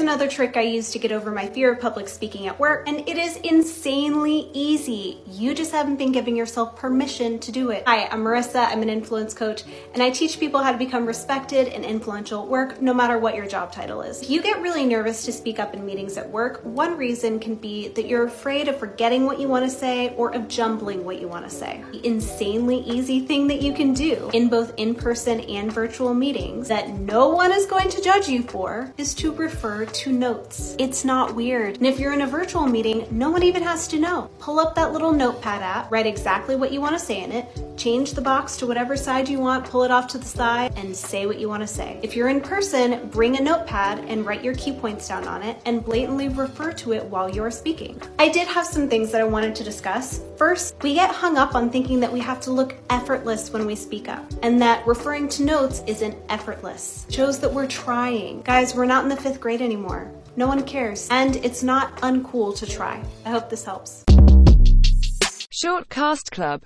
Another trick I use to get over my fear of public speaking at work, and it is insanely easy. You just haven't been giving yourself permission to do it. Hi, I'm Marissa. I'm an influence coach, and I teach people how to become respected and influential at work, no matter what your job title is. If you get really nervous to speak up in meetings at work, one reason can be that you're afraid of forgetting what you want to say or of jumbling what you want to say. The insanely easy thing that you can do in both in person and virtual meetings that no one is going to judge you for is to refer to notes. It's not weird. And if you're in a virtual meeting, no one even has to know. Pull up that little notepad app, write exactly what you want to say in it, change the box to whatever side you want, pull it off to the side, and say what you want to say. If you're in person, bring a notepad and write your key points down on it and blatantly refer to it while you're speaking. I did have some things that I wanted to discuss. First, we get hung up on thinking that we have to look effortless when we speak up, and that referring to notes isn't effortless. Shows that we're trying. Guys, we're not in the fifth grade anymore anymore. No one cares. And it's not uncool to try. I hope this helps. Shortcast Club